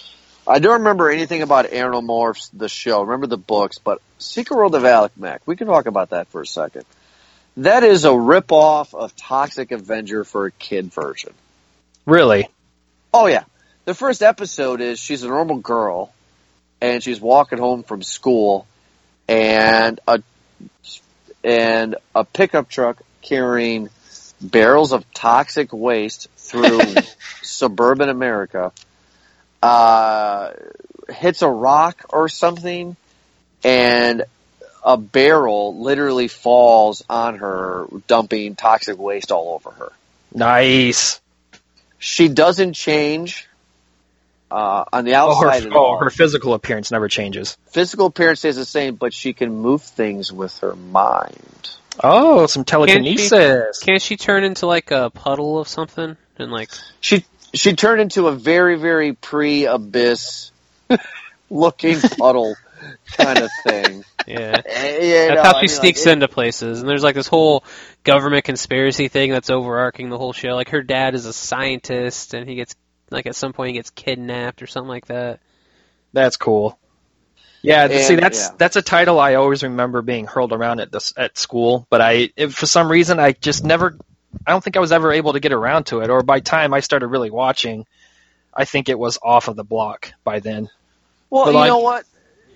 I don't remember anything about Animorphs, the show. I remember the books, but Secret World of Alex Mack. We can talk about that for a second. That is a ripoff of Toxic Avenger for a kid version. Really? Oh yeah. The first episode is she's a normal girl and she's walking home from school and a and a pickup truck carrying barrels of toxic waste through suburban America uh, hits a rock or something and a barrel literally falls on her dumping toxic waste all over her Nice. she doesn't change uh, on the Oh, outside her, at oh, her physical appearance never changes. physical appearance stays the same, but she can move things with her mind. Oh, some Can't she- telekinesis. Can't she turn into like a puddle of something and like She she turned into a very very pre abyss looking puddle kind of thing. yeah? Eh, you That's know, how I she mean, sneaks like, it- into places, and there's like this whole government conspiracy thing that's overarching the whole show. Like her dad is a scientist, and he gets like at some point he gets kidnapped or something like that. That's cool. Yeah, th- see, that's yeah. that's a title I always remember being hurled around at this at school, but I if for some reason I just never I don't think I was ever able to get around to it, or by time I started really watching, I think it was off of the block by then. Well, But you like- know what?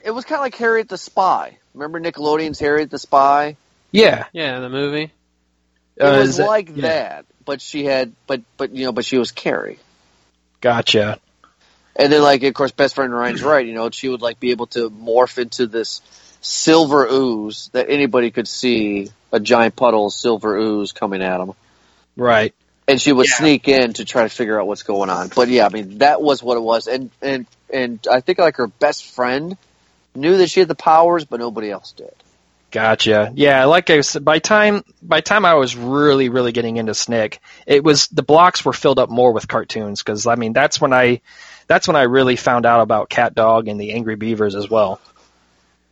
It was kind of like Harriet the Spy. Remember Nickelodeon's Harriet the Spy? Yeah, Yeah, the movie. It Uh, was is it- like yeah. that, but she had, but but you know, but she was Carrie. Gotcha. And then, like, of course, best friend Ryan's right. You know, she would like be able to morph into this silver ooze that anybody could see a giant puddle of silver ooze coming at them, Right. and she would Yeah. sneak in to try to figure out what's going on. But yeah, I mean, that was what it was. And and and I think like her best friend knew that she had the powers, but nobody else did. Gotcha. Yeah, like I said, by time by time I was really really getting into Snick, it was the blocks were filled up more with cartoons because I mean that's when I that's when I really found out about Cat Dog and the Angry Beavers as well.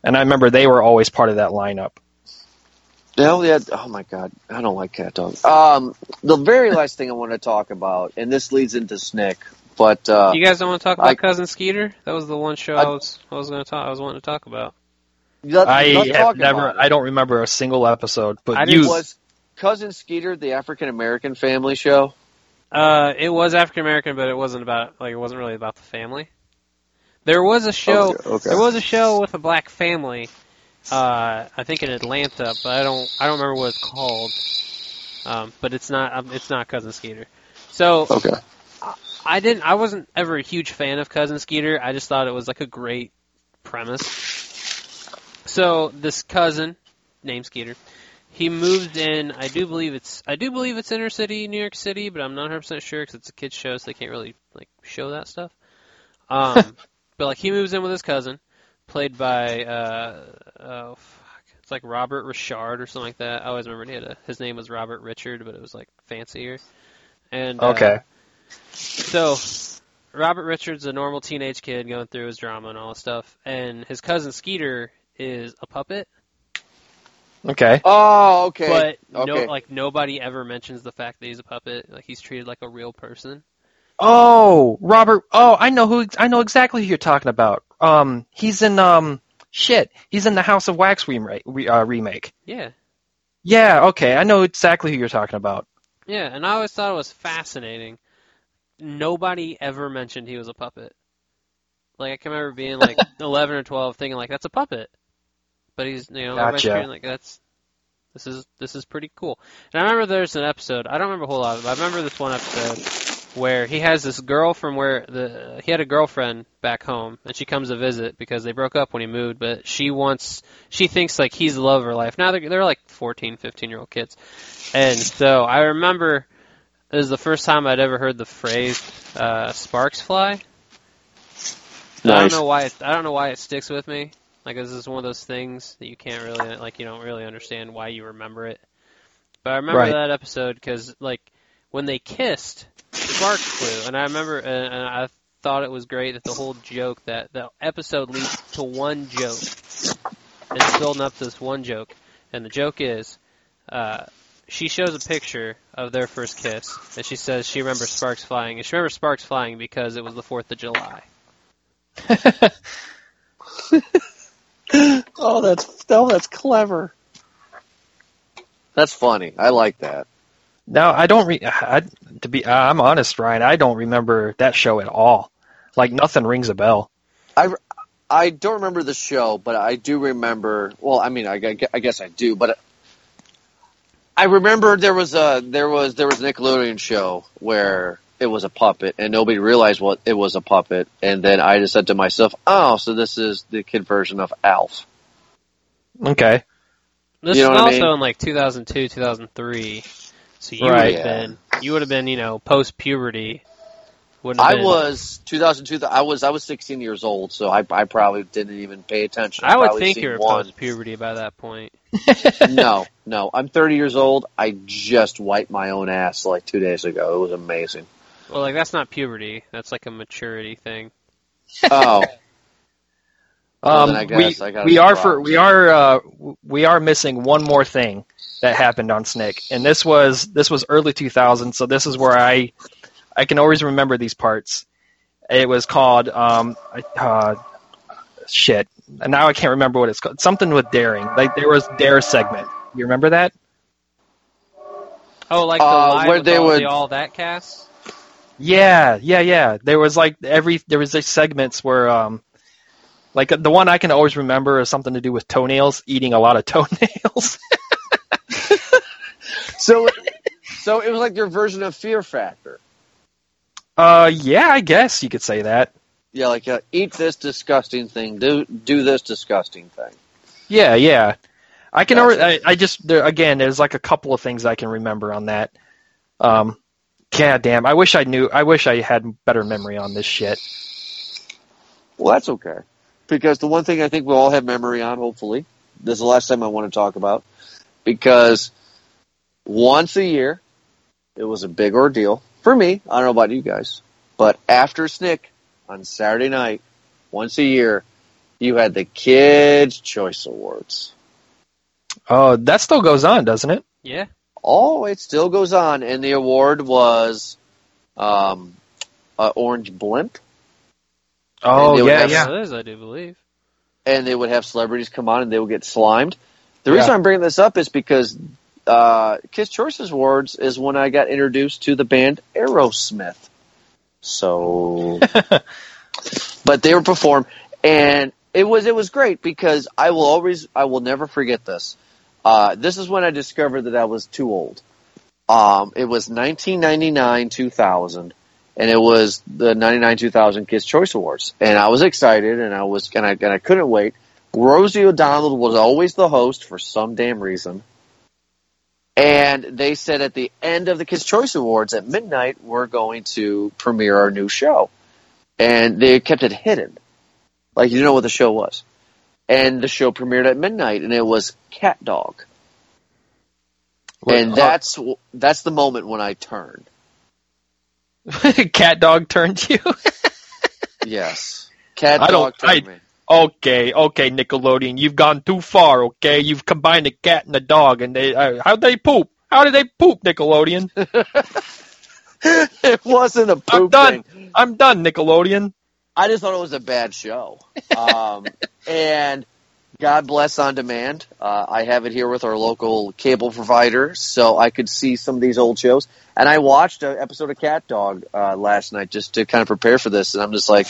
And I remember they were always part of that lineup. No, yeah. Oh my God, I don't like cat dog. Um, the very last thing I want to talk about, and this leads into Snick, but uh, you guys don't want to talk about I- Cousin Skeeter? That was the one show I- I, was I was going to talk. I was wanting to talk about. let- I let's have never. I don't remember a single episode, but I you was cousin Skeeter the African American family show. Uh, it was African American, but it wasn't about like it wasn't really about the family. There was a show. Okay, okay. There was a show with a black family. Uh, I think in Atlanta, but I don't. I don't remember what it's called. Um, but it's not. um, It's not Cousin Skeeter. So Okay. I didn't. I wasn't ever a huge fan of Cousin Skeeter. I just thought it was like a great premise. So this cousin named Skeeter, he moved in. I do believe it's. I do believe it's inner city New York City, but I'm not 100 percent sure because it's a kids show, so they can't really like show that stuff. Um, but like he moves in with his cousin, played by uh, oh fuck, it's like Robert Richard or something like that. I always remember he had a, his name was Robert Richard, but it was like fancier. And uh, Okay. So, Robert Richards, a normal teenage kid going through his drama and all this stuff, and his cousin Skeeter is a puppet, Okay. Oh, okay. but okay. no, like nobody ever mentions the fact that he's a puppet. Like he's treated like a real person. Oh, Robert. Oh, I know who. I know exactly who you're talking about. Um, he's in um, shit. He's in the House of Wax remake. Re, uh, remake. Yeah, Yeah. Okay. I know exactly who you're talking about. yeah, and I always thought it was fascinating. Nobody ever mentioned he was a puppet. Like I can remember being like 11 or 12, thinking like that's a puppet, but he's you know everybody's Gotcha. treating like that's this is this is pretty cool. And I remember there's an episode. I don't remember a whole lot of it. But I remember this one episode where he has this girl from where the he had a girlfriend back home, and she comes to visit because they broke up when he moved. But she wants she thinks like he's the love of her life. Now they're they're like 14, 15 year old kids, and so I remember. It was the first time I'd ever heard the phrase uh, "sparks fly." I don't know why it, I don't know why it sticks with me. Like this is one of those things that you can't really like you don't really understand why you remember it. But I remember Right. that episode because like when they kissed, sparks flew, and I remember and, and I thought it was great that the whole joke that the episode leads to one joke. It's building up this one joke, and the joke is, uh, she shows a picture of their first kiss, and she says she remembers sparks flying, and she remembers sparks flying because it was the Fourth of July. Oh, that's oh, that's clever. That's funny. I like that. Now I don't. Re- I, to be, uh, I'm honest, Ryan. I don't remember that show at all. Like nothing rings a bell. I I don't remember the show, but I do remember. Well, I mean, I, I guess I do, but I remember there was a there was there was a Nickelodeon show where it was a puppet, and nobody realized what it was a puppet, and then I just said to myself, "Oh, so this is the kid version of Alf." Okay. This You know is what I also mean? in like 2002, 2003. So you Right. would have been you would have been you know post puberty. I was 2002. I was I was 16 years old, so I, I probably didn't even pay attention. I would think you were one. post puberty by that point. no, no. I'm 30 years old. I just wiped my own ass like two days ago. It was amazing. Well, like that's not puberty. That's like a maturity thing. Oh, Well, Um, I guess we we be are for we are uh, we are missing one more thing that happened on Snick, and this was this was early 2000s. So this is where I I can always remember these parts. It was called um uh, shit. And now I can't remember what it's called. Something with daring. Like there was dare segment. You remember that? Oh, like the Uh, live where they all, would- the all that cast. Yeah, yeah, yeah. There was like every there was these segments where um like the one I can always remember is something to do with toenails, eating a lot of toenails. so so it was like your version of Fear Factor. Uh, yeah, I guess you could say that. Yeah, like uh, eat this disgusting thing, do do this disgusting thing. Yeah, yeah. I can. Gotcha. alre I, I just there, again, there's like a couple of things I can remember on that. Um, god damn. I wish I knew. I wish I had better memory on this shit. Well, that's okay. Because the one thing I think we'll all have memory on, hopefully, this is the last time I want to talk about, because once a year, it was a big ordeal. For me, I don't know about you guys, but after Snick on Saturday night, once a year, you had the Kids' Choice Awards. Oh, that still goes on, doesn't it? Yeah. Oh, it still goes on, and the award was um, uh, Orange Blimp. Oh, they yeah, have- yeah. It is, I do believe. and they would have celebrities come on and they would get slimed. The reason Yeah. I'm bringing this up is because uh, Kids Choice Awards is when I got introduced to the band Aerosmith. So, but they were performed, and it was it was great because I will always I will never forget this. Uh, this is when I discovered that I was too old. Um, it was 1999 2000 and it was the 99 2000 Kids Choice Awards. And I was excited and I was, and I, and I couldn't wait. Rosie O'Donnell was always the host for some damn reason. And they said at the end of the Kids Choice Awards at midnight, we're going to premiere our new show. And they kept it hidden. Like you know what the show was. And the show premiered at midnight and it was Cat Dog. And Well, that's, that's the moment when I turned. Cat dog turned you. Yes. Cat I Dog turned I- me. okay, okay, Nickelodeon, you've gone too far. Okay, you've combined a cat and a dog, and they uh, how'd they poop? How did they poop, Nickelodeon? it wasn't a poop I'm done. thing. I'm done, Nickelodeon. I just thought it was a bad show. Um, and God bless on demand. Uh, I have it here with our local cable provider, so I could see some of these old shows. And I watched an episode of Cat Dog uh, last night just to kind of prepare for this, and I'm just like,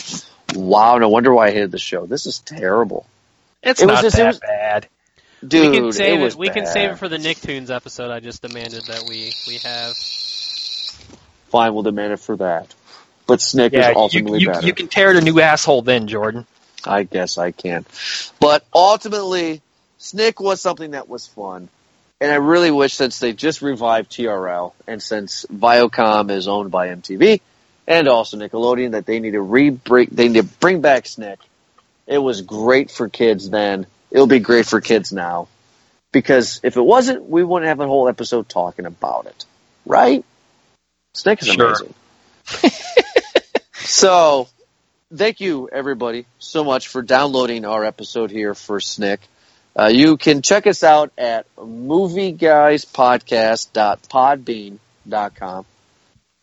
wow, no wonder why I hated the show. This is terrible, It's It was not just- it that was- bad. dude. we can save it. Was we can save it for the Nicktoons episode. I just demanded that we we have. Fine, we'll demand it for that. But Snick Yeah, is you, ultimately you, better. you can tear the new asshole then, Jordan. I guess I can. But ultimately, Snick was something that was fun. And I really wish since they just revived TRL and since Viacom is owned by MTV and also Nickelodeon that they need to re-bring, they need to bring back Snick. It was great for kids then. It'll be great for kids now. Because if it wasn't, we wouldn't have a whole episode talking about it. Right? Snick is Sure. amazing. so, thank you everybody so much for downloading our episode here for Snick. Uh, you can check us out at movieguyspodcast.podbean.com.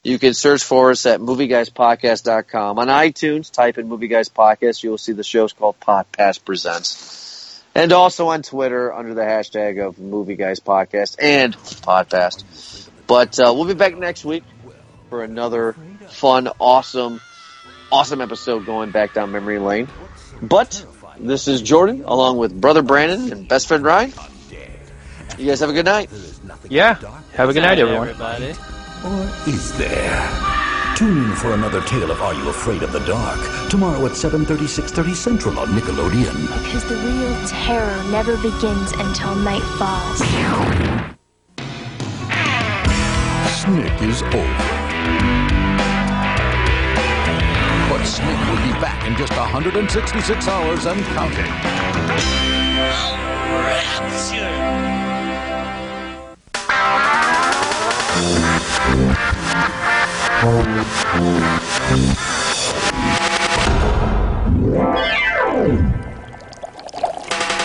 You can search for us at movieguyspodcast.com. On iTunes, type in Movie Guys Podcast. You'll see the show's called Podcast Presents. And also on Twitter under the hashtag of Movie Guys Podcast and Podcast. But uh, we'll be back next week for another fun, awesome, awesome episode going back down memory lane. But this is Jordan, along with brother Brandon and best friend Ryan. You guys have a good night. Yeah. Have a good night, everyone. everybody. Or is there? Tune in for another tale of Are You Afraid of the Dark tomorrow at 7:30, 6:30 Central on Nickelodeon. Because the real terror never begins until night falls. Snick is over. Snick will be back in just 166 hours and counting.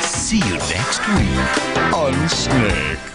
See you next week on Snick.